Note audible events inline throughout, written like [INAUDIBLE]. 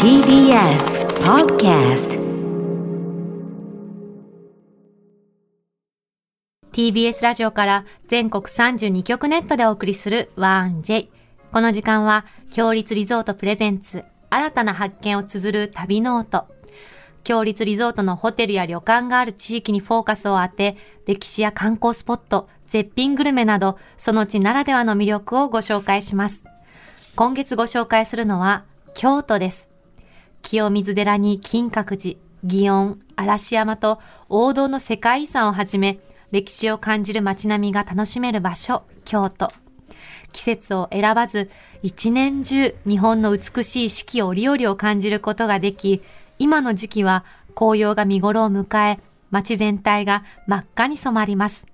TBS Podcast TBS ラジオから全国32局ネットでお送りする 1J。この時間は、共立リゾート presents、新たな発見を綴る旅ノオト。共立リゾートのホテルや旅館がある地域にフォーカスを当て、歴史や観光スポット、絶品グルメなど、その地ならではの魅力をご紹介します。今月ご紹介するのは、京都です。清水寺に金閣寺、祇園、嵐山と王道の世界遺産をはじめ、歴史を感じる街並みが楽しめる場所、京都。季節を選ばず、一年中日本の美しい四季折々を感じることができ、今の時期は紅葉が見頃を迎え、街全体が真っ赤に染まります。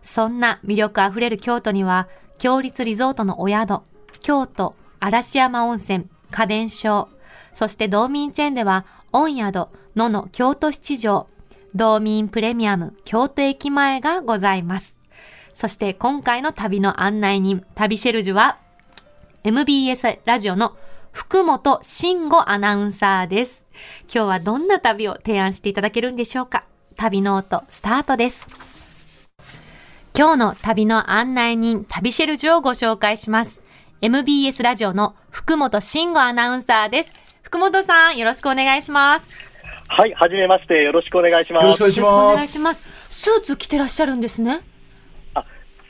そんな魅力あふれる京都には、強立リゾートのお宿、京都、嵐山温泉、家電商、そして道民チェーンでは、御宿、野の京都七条、道民プレミアム京都駅前がございます。そして今回の旅の案内人、旅シェルジュは、MBS ラジオの福本慎吾アナウンサーです。今日はどんな旅を提案していただけるんでしょうか旅ノートスタートです。今日の旅の案内人、旅シェルジュをご紹介します。MBS ラジオの福本慎吾アナウンサーです。福本さん、よろしくお願いします。はい、はじめまして。よろしくお願いします。よろしくお願いします。スーツ着てらっしゃるんですね。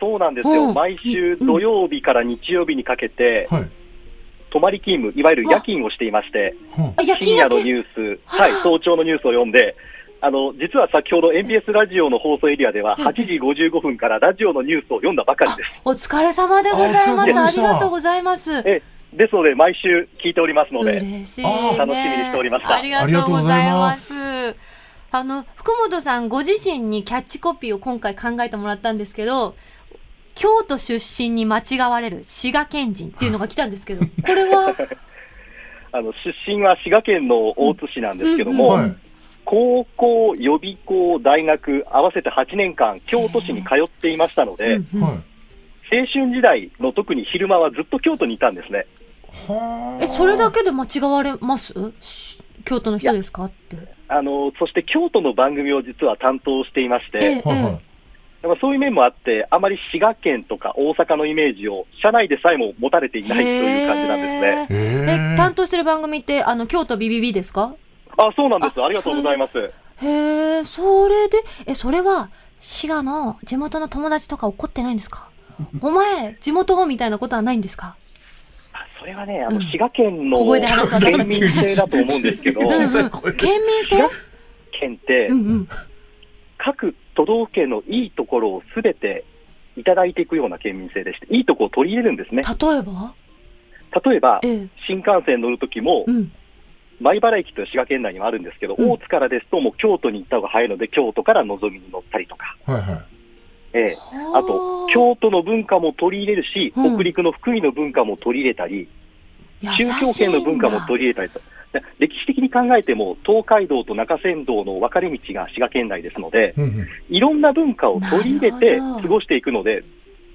そうなんですうんよ。毎週土曜日から日曜日にかけて、はい。泊まり勤務、いわゆる夜勤をしていまして、深夜のニュース、はい、早朝のニュースを読んで、あの、実は先ほど NBS ラジオの放送エリアでは、うん8時55分からラジオのニュースを読んだばかりです。お疲れ様でございます。ありがとうございます。え、ですので、毎週聞いておりますので、嬉しい、ね。楽しみにしておりましたありがとうございます。あの、福本さんご自身にキャッチコピーを今回考えてもらったんですけど、京都出身に間違われる滋賀県人っていうのが来たんですけど、これは、[LAUGHS] あの、出身は滋賀県の大津市なんですけども、はい。高校、予備校、大学、合わせて8年間、京都市に通っていましたので、うん。青春時代の特に昼間はずっと京都にいたんですね。はあ。え、それだけで間違われます？し京都の人ですか？って。あのそして京都の番組を実は担当していまして、ええそういう面もあって、あまり滋賀県とか大阪のイメージを社内でさえも持たれていないという感じなんですね。へーええ、担当してる番組って、あの、京都ビビビですか？あそうなんです、あありがとうございます。へえ、それで、え、それは、滋賀の地元の友達とか怒ってないんですか？[LAUGHS] お前、地元みたいなことはないんですか？あそれはね、あのうん滋賀県の小声で話す私たち県民性だと思うんですけど、[LAUGHS] うん小さい声で県民性？県ってうんうん。各都道府県のいいところをすべていただいていくような県民性でして、いいところを取り入れるんですね。例えば？例えば、ええ。新幹線乗るときもう、ん。米原駅という滋賀県内にもあるんですけど、うん。大津からですと、もう京都に行った方が早いので、京都からのぞみに乗ったりとか、はいはい。ええ。あ。と、京都の文化も取り入れるし、うん。北陸の福井の文化も取り入れたり、宗教圏の文化も取り入れたりと、で歴史的に考えても、東海道と中山道の分かれ道が滋賀県内ですので、うんうん。いろんな文化を取り入れて過ごしていくので、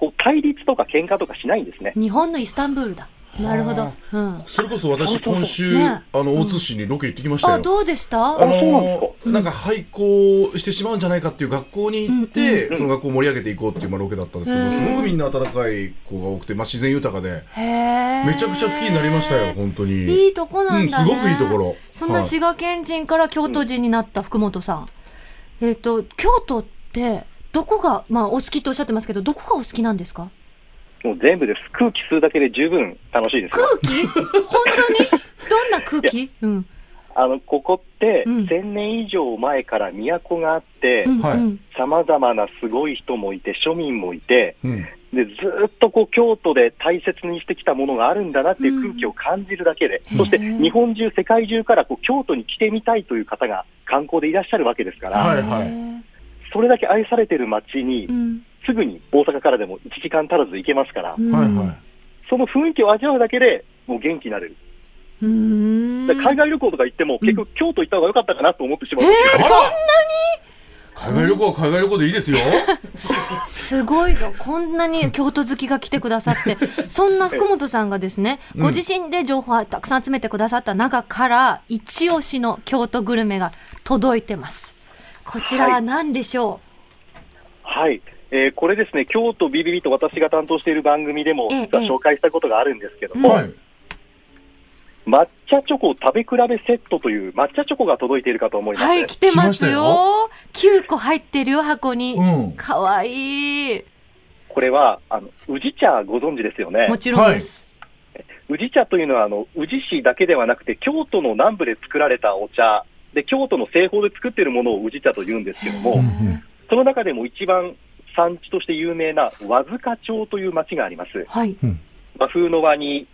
こう対立とか喧嘩とかしないんですね。日本のイスタンブールだ。なるほど。うん。それこそ私今週、ねあの大津市にロケ行ってきましたよ。あ、どうでした？あのーなんか？廃校してしまうんじゃないかっていう学校に行って、うんその学校を盛り上げていこうっていうまあロケだったんですけど、うんすごくみんな温かい子が多くて、まあ、自然豊かでへえ。めちゃくちゃ好きになりましたよ本当にいいとこなんだね。うん、すごくいいところそんな滋賀県人から京都人になった福本さん。えっ、と、京都って、どこが、まあ、お好きとおっしゃってますけど、どこがお好きなんですか？もう全部です。空気吸うだけで十分楽しいですよ。空気？本当に？どんな空気？うん。あの、ここって、うん。1000年以上前から都があって、うんはい。うん様々なすごい人もいて、庶民もいて、うん。でずーっとこう京都で大切にしてきたものがあるんだなっていう空気を感じるだけで、うんそして日本中、世界中からこう京都に来てみたいという方が観光でいらっしゃるわけですから、はいはいそれだけ愛されてる街に、うん。すぐに大阪からでも1時間足らず行けますから、うんその雰囲気を味わうだけでもう元気になれる。海外旅行とか行っても、結局京都行った方が良かったかなと思ってしまえー、うんですよ。そんなに？海外旅行は海外旅行でいいですよ。すごいぞ。こんなに京都好きが来てくださって、[LAUGHS] そんな福本さんがですね、ご自身で情報をたくさん集めてくださった中から、一押しの京都グルメが届いてます。こちらは何でしょはい。えーこれですね、京都ビビビと私が担当している番組でも、ええ実は紹介したことがあるんですけども、はい。抹茶チョコ食べ比べセットという抹茶チョコが届いているかと思いうます。はい、来てますよ。9個入ってるよ、箱に。うん。かわいい。これは、あの、宇治茶ご存知ですよね。もちろんです。宇治茶というのは、あの、宇治市だけではなくて、京都の南部で作られたお茶、で、京都の製法で作っているものを宇治茶と言うんですけども、うんうんその中でも一番産地として有名な和塚町という町があります。はい。和風の和に、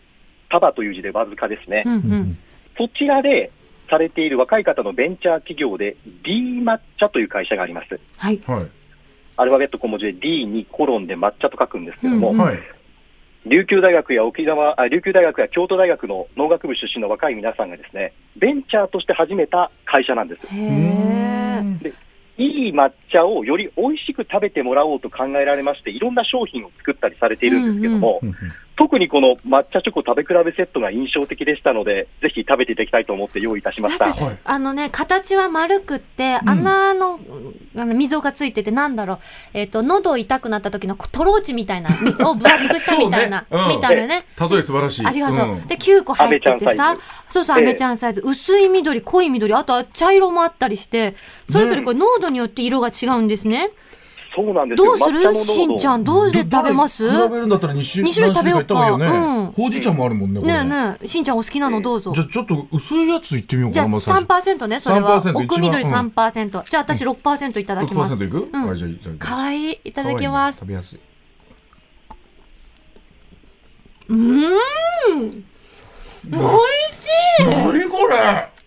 束という字で和塚ですね。うんううんん。そちらでされている若い方のベンチャー企業で D 抹茶という会社があります。はい。はい。アルファベット小文字で D にコロンで抹茶と書くんですけども、うんはい。琉球大学や沖縄あ、琉球大学や京都大学の農学部出身の若い皆さんがですね、ベンチャーとして始めた会社なんです。へえ。いい抹茶をより美味しく食べてもらおうと考えられまして、いろんな商品を作ったりされているんですけども、うんうん特にこの抹茶チョコ食べ比べセットが印象的でしたので、ぜひ食べていただきたいと思って用意いたしました。あのね、形は丸くって、うん。穴の、あの溝がついてて、なんだろう、えっ、と、喉痛くなった時のトローチみたいな、みを分厚くしたみたいな、[LAUGHS] ね。うん。見た目ね。例え。素晴らしい。ありがとう。ん。で、9個入っててさアメちゃんサイズ、そうそう、ええ。アメちゃんサイズ、薄い緑、濃い緑、あとは茶色もあったりして、それぞれこれ濃度によって色が違うんですね。そうなんですよ。どうする？しんちゃん、どうして食べます？比べるんだったら2種二種類食べようか。ほうじ茶もあるもんね。ねえねえ、しんちゃんお好きなのどうぞじ。ゃあちょっと薄いやついってみようじゃあかな。まず最初3%ね、それは。3%奥緑一番3%。じゃあ私6%いただきます。6%いく？うんはい、じゃあいただきかます。わいい。いいただきます。食べやすい。うーん。おいしい。何これ？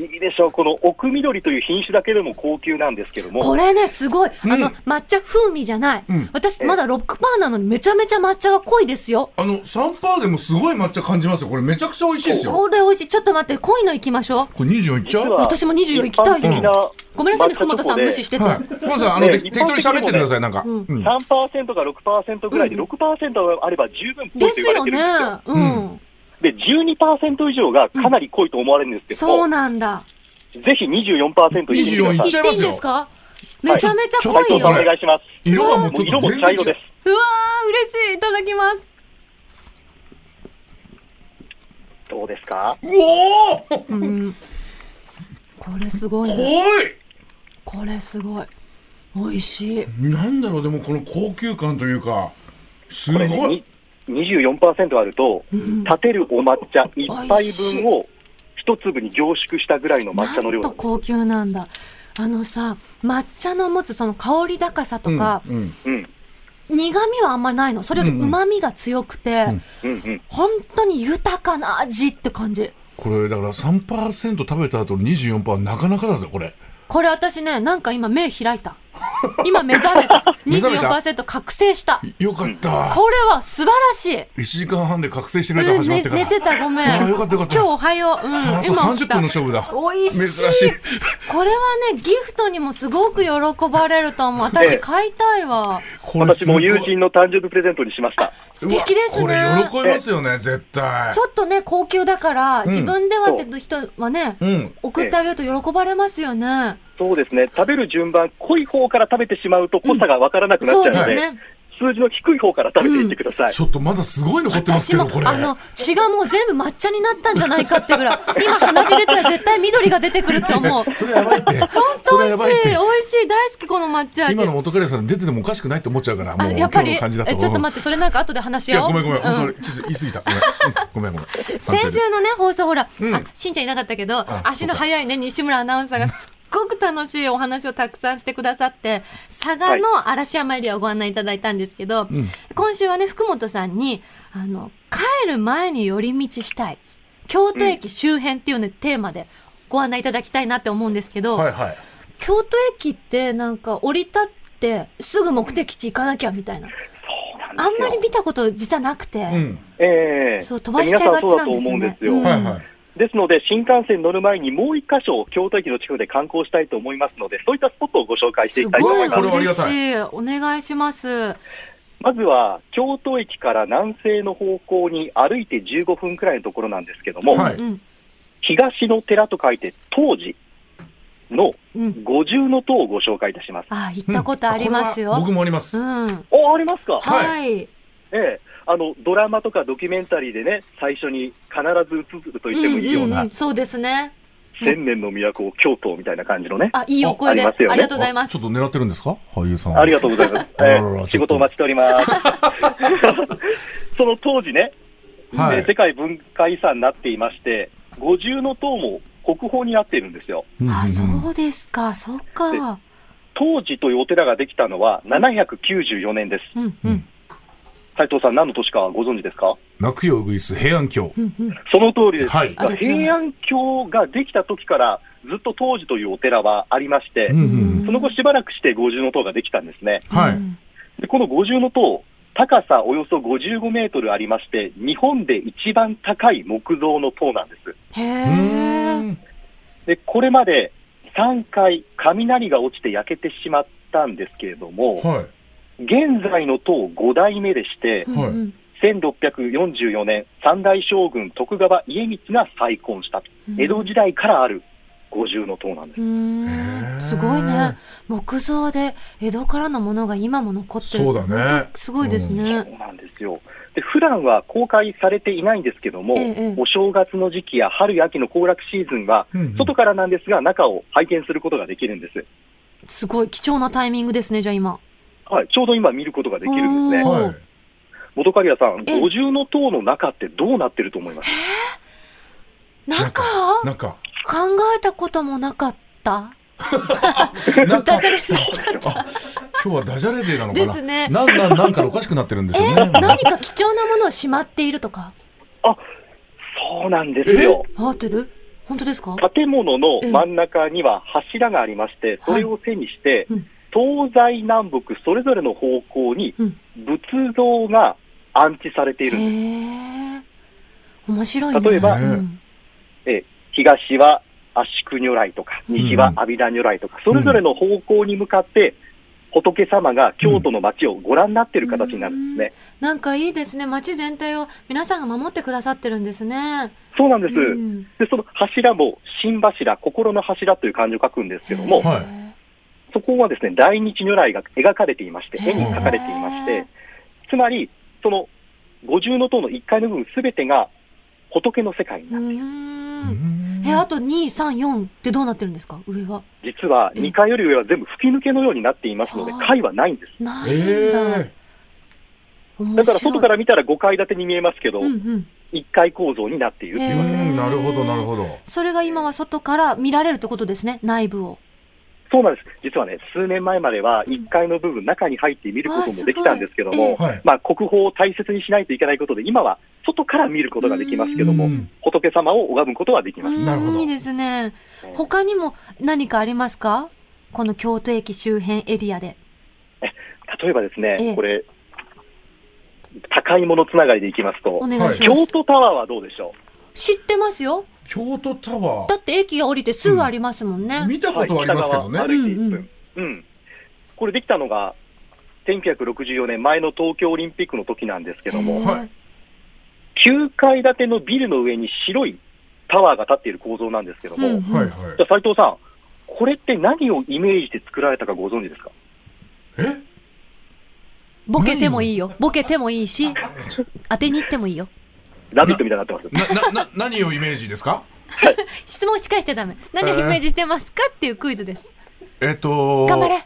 いいでしょう。この奥緑という品種だけでも高級なんですけども、これね、すごい。うんあの、抹茶風味じゃない。うん私、まだ6%なのにめちゃめちゃ抹茶が濃いですよ。あの、3%でもすごい抹茶感じますよ。これめちゃくちゃ美味しいですよ。これ美味しい。ちょっと待って、濃いのいきましょう。これ24いっちゃう私も24行きたい一般的なごめんなさいね、福本さん無視してて。はい。まずあの、ねて適当に喋っててください、なんか。うんうん3%か6%ぐらいで、うん6%あれば十分濃いとですよ言われてるんですよ。ね。うん。で、12%以上がかなり濃いと思われるんですけども、そうなんだ。ぜひ24%入れてくだ24さい。いっちゃいますよいっていいんですか？めちゃめちゃ濃いよ。ちょっとこれお願いします。色がもうもう色も茶色です。うわー、嬉しい。いただきます。どうですか？うおーうん。これすごいね。濃いこれすごい。美味しい。なんだろう、でもこの高級感というか、すごい。ね、に24%あると、うん立てるお抹茶1杯分を一粒に凝縮したぐらいの抹茶の量なんと高級なんだ。あのさ、抹茶の持つその香り高さとか、うんうんうん、苦味はあんまりないの。それより旨味が強くて、うんうん、うん。本当に豊かな味って感じ。これだから3%食べた後の24%はなかなかだぜ、これ。これ私ね、なんか今目開いた。[LAUGHS] 今目覚めた。目覚めた？24%覚醒した。よかった。これは素晴らしい。1時間半で覚醒してくれた始まってから。ね寝てたごめん。あーよかったよかった今日おはよう。うん、さああと30今起きた分の勝負だ。美味しい。珍しい。これはね、ギフトにもすごく喜ばれると思う。私ええ買いたいわ。私も友人の誕生日プレゼントにしました。素敵ですね。これ喜びますよね、絶対。ちょっとね、高級だから、うん自分ではって人はね、うん。送ってあげると喜ばれますよね。そうですね。食べる順番、濃い方から食べてしまうと濃さがわからなくなっちゃそううので、ですね。数字の低い方から食べていってください。ちょっとまだすごい残ってますけど、これ。あの血がもう全部抹茶になったんじゃないかってぐらい今鼻血出たら絶対緑が出てくるって思う [LAUGHS] それやばいって。それ美味しい美。味しい大好きこの抹茶味今の元彼さん出ててもおかしくないって思っちゃうから、もうやっぱり日の感じだと。えちょっと待ってそれなんか後で話しいや、ようごめんごめん、う本当に、ちょっと言い過ぎた。ごめん、うんごめんごめん。先週のね放送ほら、うんあしんちゃんいなかったけどあ足の速いね西村アナウンサーがすっごく楽しいお話をたくさんしてくださって佐賀の嵐山エリアをご案内いただいたんですけど、うん。今週はね福本さんにあの帰る前に寄り道したい京都駅周辺っていうね、テーマでご案内いただきたいなって思うんですけど、はいはい。京都駅ってなんか降り立ってすぐ目的地行かなきゃみたいな。あんまり見たこと実はなくて、うん。ええそう飛ばしちゃいがちなんですよねですので、新幹線乗る前にもう一箇所、京都駅の近くで観光したいと思いますので、そういったスポットをご紹介していすきたいと思います。これはありがたい嬉しい。お願いします。まずは、京都駅から南西の方向に歩いて15分くらいのところなんですけども、はいうん。東の寺と書いて、当時のうん。五重の塔をご紹介いたします。あ、行ったことありますよ。僕もあります。うん。お、ありますか？はい。ええ、あのドラマとかドキュメンタリーでね、最初に必ず映ると言ってもいいような、んんんそうですね。千年の都、京都みたいな感じのね、あ、いいお声で。あありますよねりがとうございますあちょっ。と狙ってるんですか？俳優さん。ありがとうございます。えちょっとえ仕事お待ちしております。[LAUGHS] その当時ね、はいえー世界文化遺産になっていまして、五重の塔も国宝になっているんですよ。あ、そうですか。そっか。当時というお寺ができたのは794年です。うんうん。斉藤さん、何の年かご存知ですか？泣くようぐいす平安京。うんうん。その通りです。はい平安京ができた時から、ずっと当時というお寺はありまして、うんうんその後しばらくして五重の塔ができたんですね。はいうんでこの五重の塔、高さおよそ55メートルありまして、日本で一番高い木造の塔なんです。へで、これまで3回雷が落ちて焼けてしまったんですけれども、は現在の塔5代目でして、はいうんうん1644年、三代将軍徳川家光が再建したと、江戸時代からある五重の塔なんです。すごいね。木造で江戸からのものが今も残ってる。そうだねすごいですね。そうなんですよ。で、普段は公開されていないんですけども、ええお正月の時期や春や秋の行楽シーズンは、うんうん外からなんですが、中を拝見することができるんです。すごい貴重なタイミングですね、じゃあ今。はい、ちょうど今見ることができるんですね。おー。はい。元刈谷さん、ええ。五重の塔の中ってどうなってると思います？中なんか、考えたこともなかった？[LAUGHS] ダジャレあ、今日はダジャレデーなのかな？ですね。なんなん、なんかおかしくなってるんですよえね。何か貴重なものをしまっているとか？そうなんですよ。合ってる？本当ですか？建物の真ん中には柱がありまして、それを背にして、うん東西南北それぞれの方向にうん仏像が安置されていへるんです。え。面白いね。例えばうんえ東は圧縮如来とか、西は阿弥陀如来とか、それぞれの方向に向かって、仏様が京都の街をご覧になっている形になるんですね。なんかいいですね。街全体を皆さんが守ってくださってるんですね。そうなんです。うんで、その柱も、心柱、心の柱という漢字を書くんですけども、はいそこはですね、大日如来が描かれていまして、絵に描かれていまして、つまり、その五重の塔の1階の部分すべてが仏の世界にうなっている。んえ、あと2、3、4ってどうなってるんですか？上は。実は2階より上は全部吹き抜けのようになっていますので、はあ階はないんです。ないえんだ。だから外から見たら5階建てに見えますけど、うんうん。1階構造になっているっていうわけなるほど、なるほど。それが今は外から見られるってことですね、内部を。そうなんです。実はね、数年前までは1階の部分、中に入って見ることもできたんですけども。まあ、国宝を大切にしないといけないことで、今は外から見ることができますけどもうん、仏様を拝むことはできます。うんなるほどいいですね。他にも何かありますか？この京都駅周辺エリアで。例えばですね、ええこれ、高いものつながりでいきますとお、願いしま京す。都タワーはどうでしょ知ってますよ。京都タワだって駅が降りてすぐありますもんね。ー。見たうことはありますけどね。はい北側歩いて1うん分。うん。これできたのが、1964年前の東京オリンピックの時なんですけども、へーはい9階建てのビルの上に白いタワーが建っている構造なんですけども、うんじはいはい。ゃあ斉藤さん、これって何をイメージして作られたかご存知ですか？え？ボケてもいいよ。ボケてもいいし、当てに行ってもいいよ。ラビットみたいになってます。な、な、な、何をイメージですか？[LAUGHS] 質問し返しちゃダメ。何をイメージしてますかっていうクイズです。えっと、頑張れ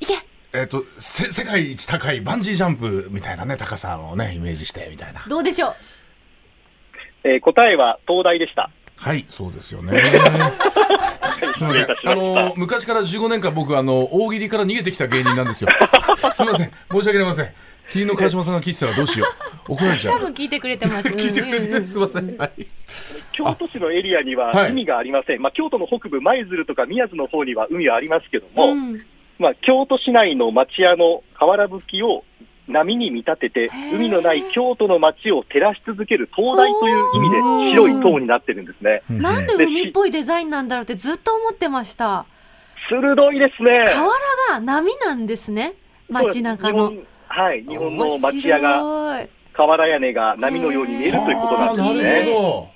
いけえっと、せ、世界一高いバンジージャンプみたいなね、高さをね、イメージして、みたいな。どうでしょう？えー答えは東大でした。はい、そうですよね。[LAUGHS] はいすみません。あの、昔から15年間僕、あの、大喜利から逃げてきた芸人なんですよ。すみません。申し訳ありません。麒麟の川島さんが聞いてたらどうしよう。[LAUGHS] 怒られちゃう。多分聞いてくれてます。[LAUGHS] 聞いてくれてる。うんうんうんすみません。はい。京都市のエリアにははい意味がありません。まあ、京都の北部、舞鶴とか宮津の方には海はありますけども、うんまあ、京都市内の町屋の瓦葺きを波に見立てて海のない京都の街を照らし続ける灯台という意味で白い塔になってるんですね。うんなんで海っぽいデザインなんだろうってずっと思ってました。鋭いですね。河原が波なんですね。街中のはい、日本の町屋が、瓦屋根が波のように見えるということなんですね。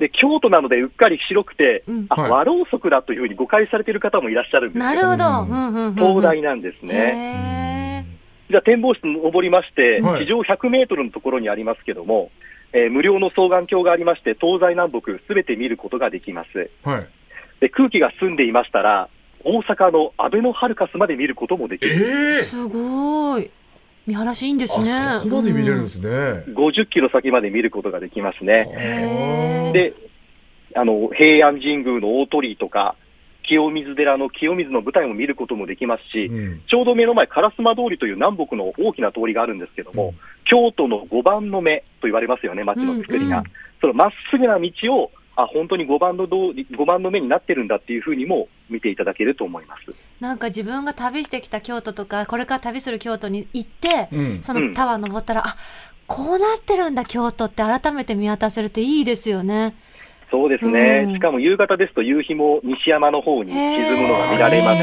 で、京都なのでうっかり白くて、うんあ、はい和ろうそくだというふうに誤解されている方もいらっしゃるんですけど、灯台なんですね。へじゃあ展望室に登りまして、はい地上100メートルのところにありますけども、えー無料の双眼鏡がありまして、東西南北すべて見ることができます。ど。はい。で、空気が澄んでいましたら、大阪のアベノハルカスまで見ることもできえる。えーすごい。見晴らしいいんですね。あそこまで見れるんですね。50キロ先まで見ることができますね。で、あの、平安神宮の大鳥居とか、清水寺の清水の舞台も見ることもできますし、うんちょうど目の前、烏丸通りという南北の大きな通りがあるんですけども、うん京都の5番の目と言われますよね、街の作りが。うんうんそのまっすぐな道を、あ、本当に5番の通り、5番の目になってるんだっていうふうにも見ていただけると思います。なんか自分が旅してきた京都とか、これから旅する京都に行って、うんそのタワー登ったら、あこうなってるんだ、京都って改めて見渡せるっていいですよね。そうですね。うんしかも夕方ですと夕日も西山の方に沈むのが見られますし、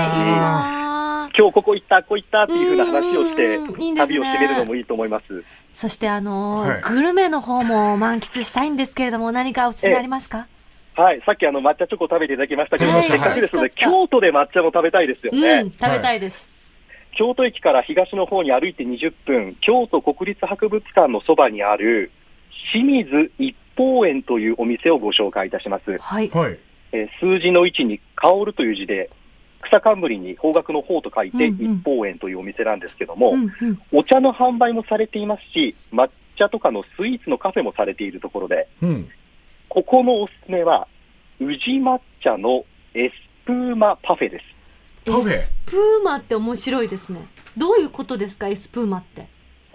今日ここ行った、ここ行ったっていうふうな話をしてうんいい、ね旅をしてみるのもいいと思います。そしてあのーはいグルメの方も満喫したいんですけれども、[LAUGHS] 何かおすすめありますか、はい、さっきあの抹茶チョコ食べていただきましたけども、はいせっかくですので、京都で抹茶も食べたいですようん、ね。食べたいです。京都駅から東の方に歩いて20分、京都国立博物館のそばにある清水一宝園というお店をご紹介いたします。はい。はい。えー数字の1に香るという字で、草冠に方角の方と書いて、一宝園というお店なんですけども、うんうん、お茶の販売もされていますし、抹茶とかのスイーツのカフェもされているところで、うん。ここのおすすめは、宇治抹茶のエスプーマパフェです。エパフェ？スプーマって面白いですね。どういうことですか、エスプーマって？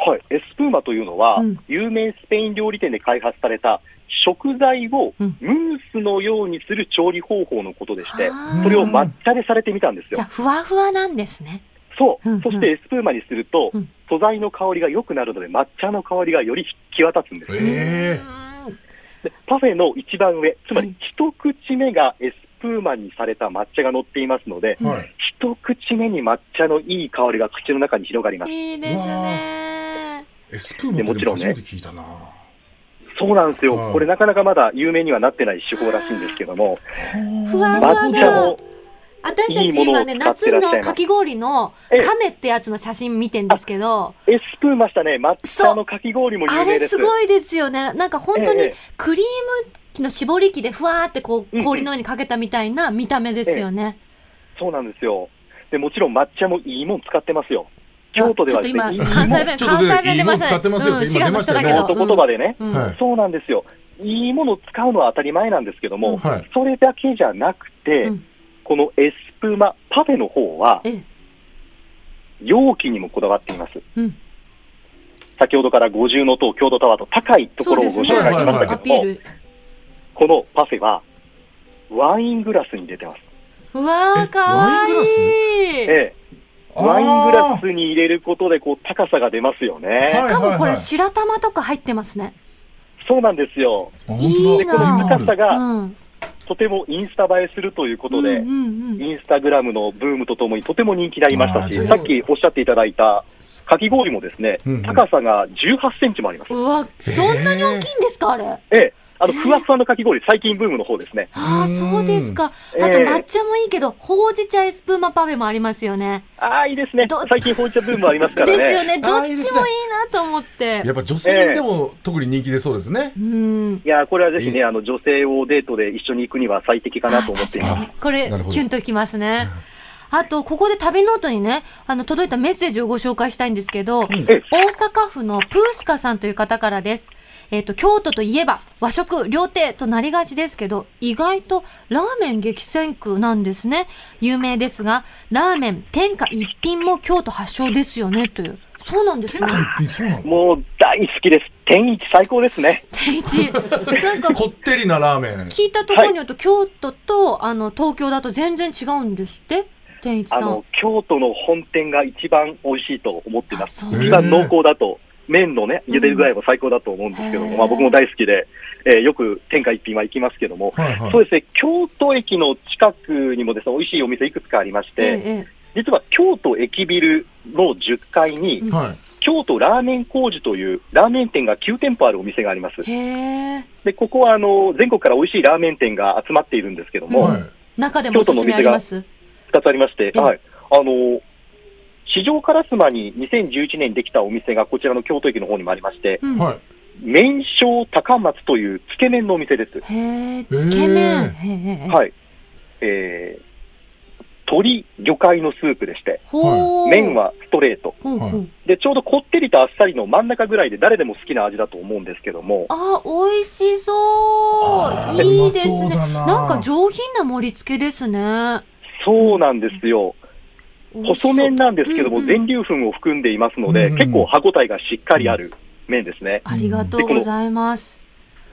はい、エスプーマというのは、うん有名スペイン料理店で開発された食材をうんムースのようにする調理方法のことでして、あーそれを抹茶でされてみたんですよじゃあ、。ふわふわなんですね。そう、うんうんそしてエスプーマにすると、うん素材の香りが良くなるので、抹茶の香りがより際立つんです。ええうんでパフェの一番上、つまはいり一口目がエスプーマにされた抹茶が乗っていますので、はい。一口目に抹茶のいい香りが口の中に広がります。いいですね。エスプーマってでも初めて聞いたな。そうなんですよ、はいこれなかなかまだ有名にはなってない手法らしいんですけども、ふわふわ抹茶だも。私たち今ね、夏のかき氷のええ亀ってやつの写真見てんですけど、エスプーマしたね、抹茶のかき氷もあ有名です。れすごいですよね。なんか本当にええクリーム機の絞り器でふわーってこう氷の上にかけたみたいな見た目ですよね。そうなんですよ。でもちろん抹茶もいいもん使ってますよ。京都ではですね、あちょっといい今関西弁、関西弁出ま滋賀の人だけど。京都言葉でね、そうなんですよ。いいものを使うのは当たり前なんですけども、はい。それだけじゃなくて、うんこのエスプーマパフェの方は、ええ、容器にもこだわっています。うん。先ほどから五重の塔、郷土タワーと高いところをご紹介しましたアけども、ピール。このパフェは、ワイングラスに出てます。うわー、えかわいい。ええ、ワイングラスに入れることでこう高さが出ますよね。しかもこれ白玉とか入ってますね。そうなんですよ。あいいで、このな高さがうん。とてもインスタ映えするということで、うんうんうんインスタグラムのブームとともにとても人気になりましたし、さっきおっしゃっていただいたかき氷もですね、うんうん高さが18センチもあります。うわ、そんなに大きいんですか、あれ。ええ、あの、ふわふわのかき氷、最近ブームの方ですね。ああ、そうですか。あええと抹茶もいいけど、ほうじ茶エスプーマパフェもありますよね。ああ、いいですねど。最近ほうじ茶ブームありますからね。ですよね。どっちもいいなと思って。やっぱ女性にでも特に人気出そうですね。うん。いやー、これはぜひね、あの、女性をデートで一緒に行くには最適かなと思っています。これキュンときますね。あと、ここで旅ノオトにね、あの、届いたメッセージをご紹介したいんですけど、大阪府のプースカさんという方からです。えっ、と、京都といえば和食、料亭となりがちですけど、意外とラーメン激戦区なんですね。有名ですが、ラーメン天下一品も京都発祥ですよね、という。そうなんですね。もう大好きです。天一最高ですね。天一。なんか、[LAUGHS] こってりなラーメン。聞いたところによると、京都と、あの、東京だと全然違うんですって？天一さん。あの、京都の本店が一番美味しいと思ってます。一番濃厚だと、麺のね、茹で具合も最高だと思うんですけども、へー。まあ僕も大好きで、えーよく天下一品は行きますけども、はいはい。そうですね、京都駅の近くにもですね、美味しいお店いくつかありまして、え実は京都駅ビルの10階に、うん。はい。京都ラーメン工事というラーメン店が9店舗あるお店があります。で、ここはあの、全国から美味しいラーメン店が集まっているんですけども、はい中でもおすすめあります2つありまして、ええはい。あの、市場烏丸に2011年にできたお店がこちらの京都駅の方にもありまして、うんはい麺匠高松というつけ麺のお店です。へえ、つけ麺。はい。えー、鶏魚介のスープでして、ほう。麺。はストレート。で、ちょうどこってりとあっさりの真ん中ぐらいで誰でも好きな味だと思うんですけども、あ、美味しそう。いいですね。なんか上品な盛り付けですね。そうなんですよ。細麺なんですけども、うんうん全粒粉を含んでいますので、うんうん結構歯ごたえがしっかりある麺ですね。ありがとうございます。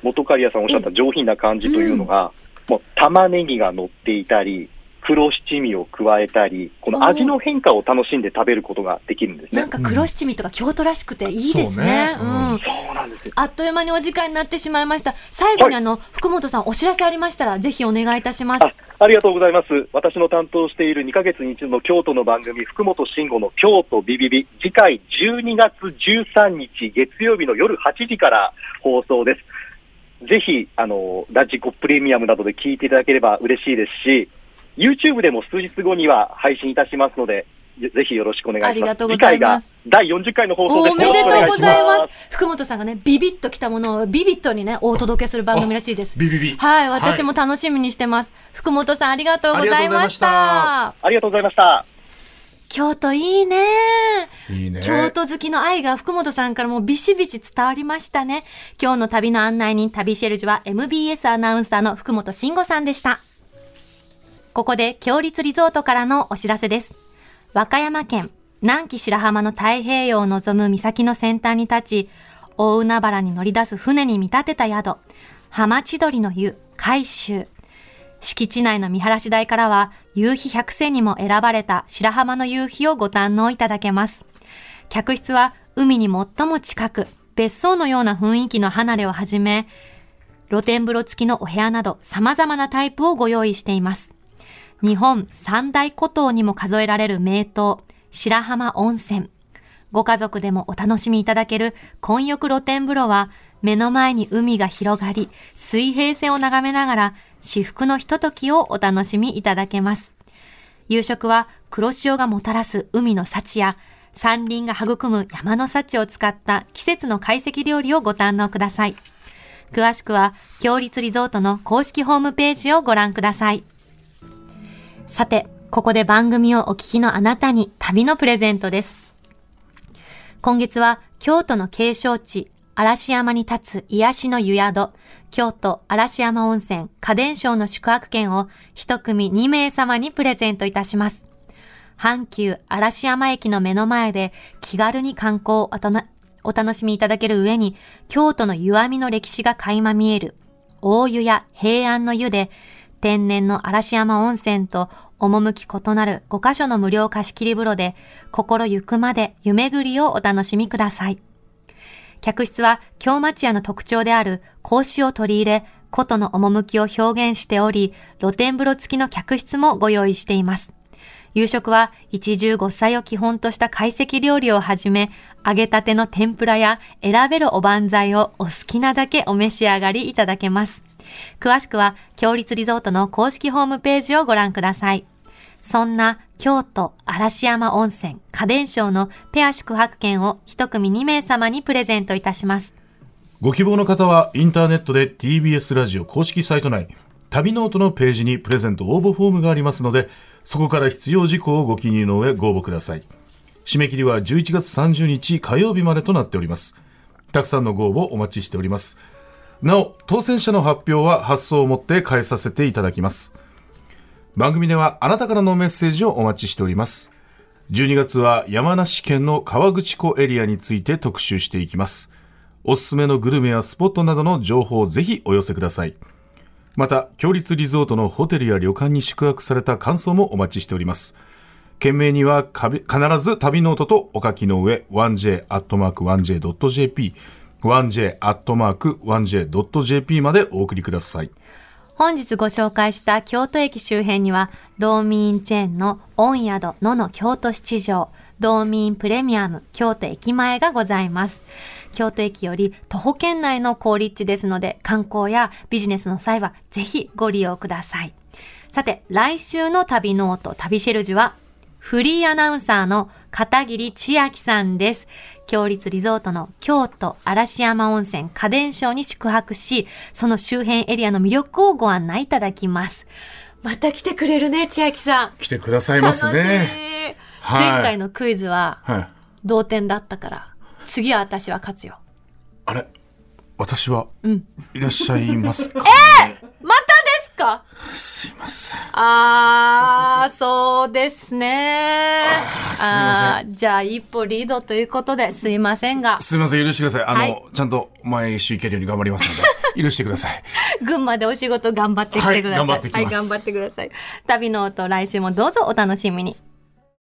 元刈谷さんおっしゃった上品な感じというのが、もう玉ねぎが乗っていたり、黒七味を加えたり、この味の変化を楽しんで食べることができるんですねなん。か黒七味とか京都らしくていいですね。そうん。そうなんですよ。あっという間にお時間になってしまいました。最後にはいあの、福本さんお知らせありましたら、ぜひお願いいたしますあ。りがとうございます。私の担当している2ヶ月に一度の京都の番組、福本慎吾の京都ビビビ、次回12月13日月曜日の夜8時から放送です。ぜひ、あの、ラジコプレミアムなどで聞いていただければ嬉しいですし、YouTube でも数日後には配信いたしますので、ぜぜひよろしくお願いします。ありがとうございます次回が第40回の放送です。おめでとうございますし。福本さんがね、ビビッときたものをビビッとにね、お届けする番組らしいです。ビビビはい、私も楽しみにしてます。福本さんありがとうございました。ありがとうございました。京都いいね。いいね京都好きの愛が福本さんからもビシビシ伝わりましたね。今日の旅の案内人、旅シェルジュは MBS アナウンサーの福本慎吾さんでした。ここで、強立リゾートからのお知らせです。和歌山県南紀白浜の太平洋を望む岬の先端に立ち、大海原に乗り出す船に見立てた宿、浜千鳥の湯、海舟。敷地内の見晴らし台からは、夕日百選にも選ばれた白浜の夕日をご堪能いただけます。客室は海に最も近く、別荘のような雰囲気の離れをはじめ、露天風呂付きのお部屋など様々なタイプをご用意しています。日本三大古島にも数えられる名湯、白浜温泉。ご家族でもお楽しみいただける混浴露天風呂は、目の前に海が広がり、水平線を眺めながら、至福のひとときをお楽しみいただけます。夕食は黒潮がもたらす海の幸や山林が育む山の幸を使った季節の懐石料理をご堪能ください。詳しくは、強立リゾートの公式ホームページをご覧ください。さて、ここで番組をお聞きのあなたに旅のプレゼントです。今月は京都の景勝地、嵐山に立つ癒しの湯宿、京都嵐山温泉家電商の宿泊券を一組2名様にプレゼントいたします。阪急嵐山駅の目の前で気軽に観光をお楽しみいただける上に、京都の湯あみの歴史が垣間見える、大湯や平安の湯で、天然の嵐山温泉と趣異なる5カ所の無料貸し切り風呂で、心ゆくまで湯巡りをお楽しみください。客室は京町屋の特徴である格子を取り入れ、古都の趣を表現しており、露天風呂付きの客室もご用意しています。夕食は一汁五菜を基本とした懐石料理をはじめ、揚げたての天ぷらや選べるおばんざいをお好きなだけお召し上がりいただけます。詳しくは、強立リゾートの公式ホームページをご覧ください。そんな京都嵐山温泉家電商のペア宿泊券を一組2名様にプレゼントいたします。ご希望の方はインターネットで TBS ラジオ公式サイト内旅ノオトのページにプレゼント応募フォームがありますのでそこから必要事項をご記入の上ご応募ください締め切りは11月30日火曜日までとなっておりますたくさんのご応募お待ちしておりますなお当選者の発表は発送をもって代えさせていただきます。番組ではあなたからのメッセージをお待ちしております。12月は山梨県の河口湖エリアについて特集していきます。おすすめのグルメやスポットなどの情報をぜひお寄せください。また共立リゾートのホテルや旅館に宿泊された感想もお待ちしております。件名には必ず旅ノオトとお書きの上 1j.1j.jp 1j.1j.jp までお送りください。本日ご紹介した京都駅周辺には、ドーミーチェーンの御宿 野乃京都七条、ドーミーインプレミアム京都駅前がございます。京都駅より徒歩圏内の好立地ですので、観光やビジネスの際はぜひご利用ください。さて、来週の旅ノオト、旅シェルジュは、フリーアナウンサーの片桐千晶さんです。共立リゾートの京都嵐山温泉花伝抄に宿泊し、その周辺エリアの魅力をご案内いただきます。また来てくれるね、千秋さん。来てくださいますね。はい前回のクイズははい。同点だったから、次は私は勝つよ。あれ？私はうん。いらっしゃいますか、ね？またですか？すいません。あー、そうですね。ーすいませんじゃあ一歩リードということですいませんが、すいません、許してください。あの、はいちゃんと毎週行けるように頑張りますので、[LAUGHS] 許してください。群馬でお仕事頑張ってきてください。はい頑張ってきますはい、頑張ってください。旅ノート来週もどうぞお楽しみに。